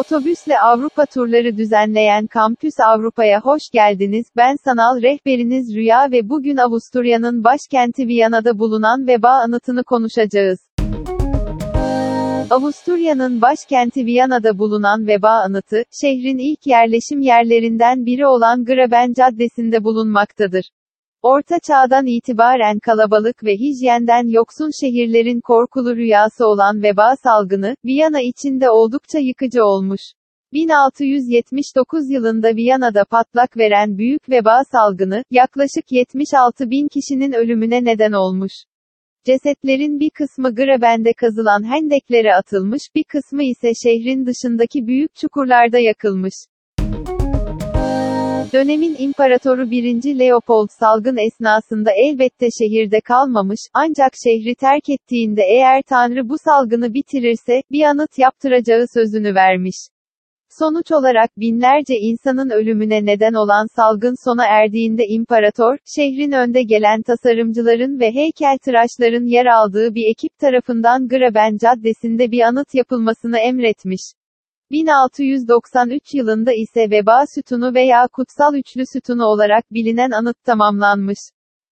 Otobüsle Avrupa turları düzenleyen Kampüs Avrupa'ya hoş geldiniz. Ben sanal rehberiniz Rüya ve bugün Avusturya'nın başkenti Viyana'da bulunan veba anıtını konuşacağız. Avusturya'nın başkenti Viyana'da bulunan veba anıtı, şehrin ilk yerleşim yerlerinden biri olan Graben Caddesi'nde bulunmaktadır. Orta çağdan itibaren kalabalık ve hijyenden yoksun şehirlerin korkulu rüyası olan veba salgını, Viyana içinde oldukça yıkıcı olmuş. 1679 yılında Viyana'da patlak veren büyük veba salgını, yaklaşık 76 bin kişinin ölümüne neden olmuş. Cesetlerin bir kısmı Graben'de kazılan hendeklere atılmış, bir kısmı ise şehrin dışındaki büyük çukurlarda yakılmış. Dönemin imparatoru 1. Leopold salgın esnasında elbette şehirde kalmamış, ancak şehri terk ettiğinde eğer Tanrı bu salgını bitirirse, bir anıt yaptıracağı sözünü vermiş. Sonuç olarak binlerce insanın ölümüne neden olan salgın sona erdiğinde imparator, şehrin önde gelen tasarımcıların ve heykeltıraşların yer aldığı bir ekip tarafından Graben Caddesi'nde bir anıt yapılmasını emretmiş. 1693 yılında ise veba sütunu veya kutsal üçlü sütunu olarak bilinen anıt tamamlanmış.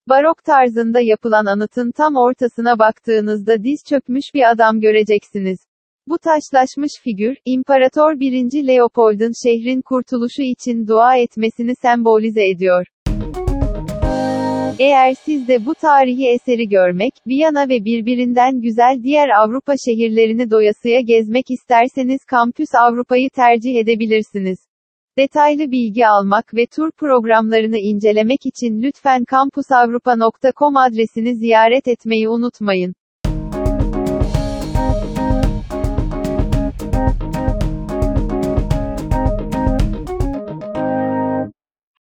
Barok tarzında yapılan anıtın tam ortasına baktığınızda diz çökmüş bir adam göreceksiniz. Bu taşlaşmış figür, İmparator 1. Leopold'un şehrin kurtuluşu için dua etmesini sembolize ediyor. Eğer siz de bu tarihi eseri görmek, Viyana ve birbirinden güzel diğer Avrupa şehirlerini doyasıya gezmek isterseniz Kampüs Avrupa'yı tercih edebilirsiniz. Detaylı bilgi almak ve tur programlarını incelemek için lütfen kampusavrupa.com adresini ziyaret etmeyi unutmayın.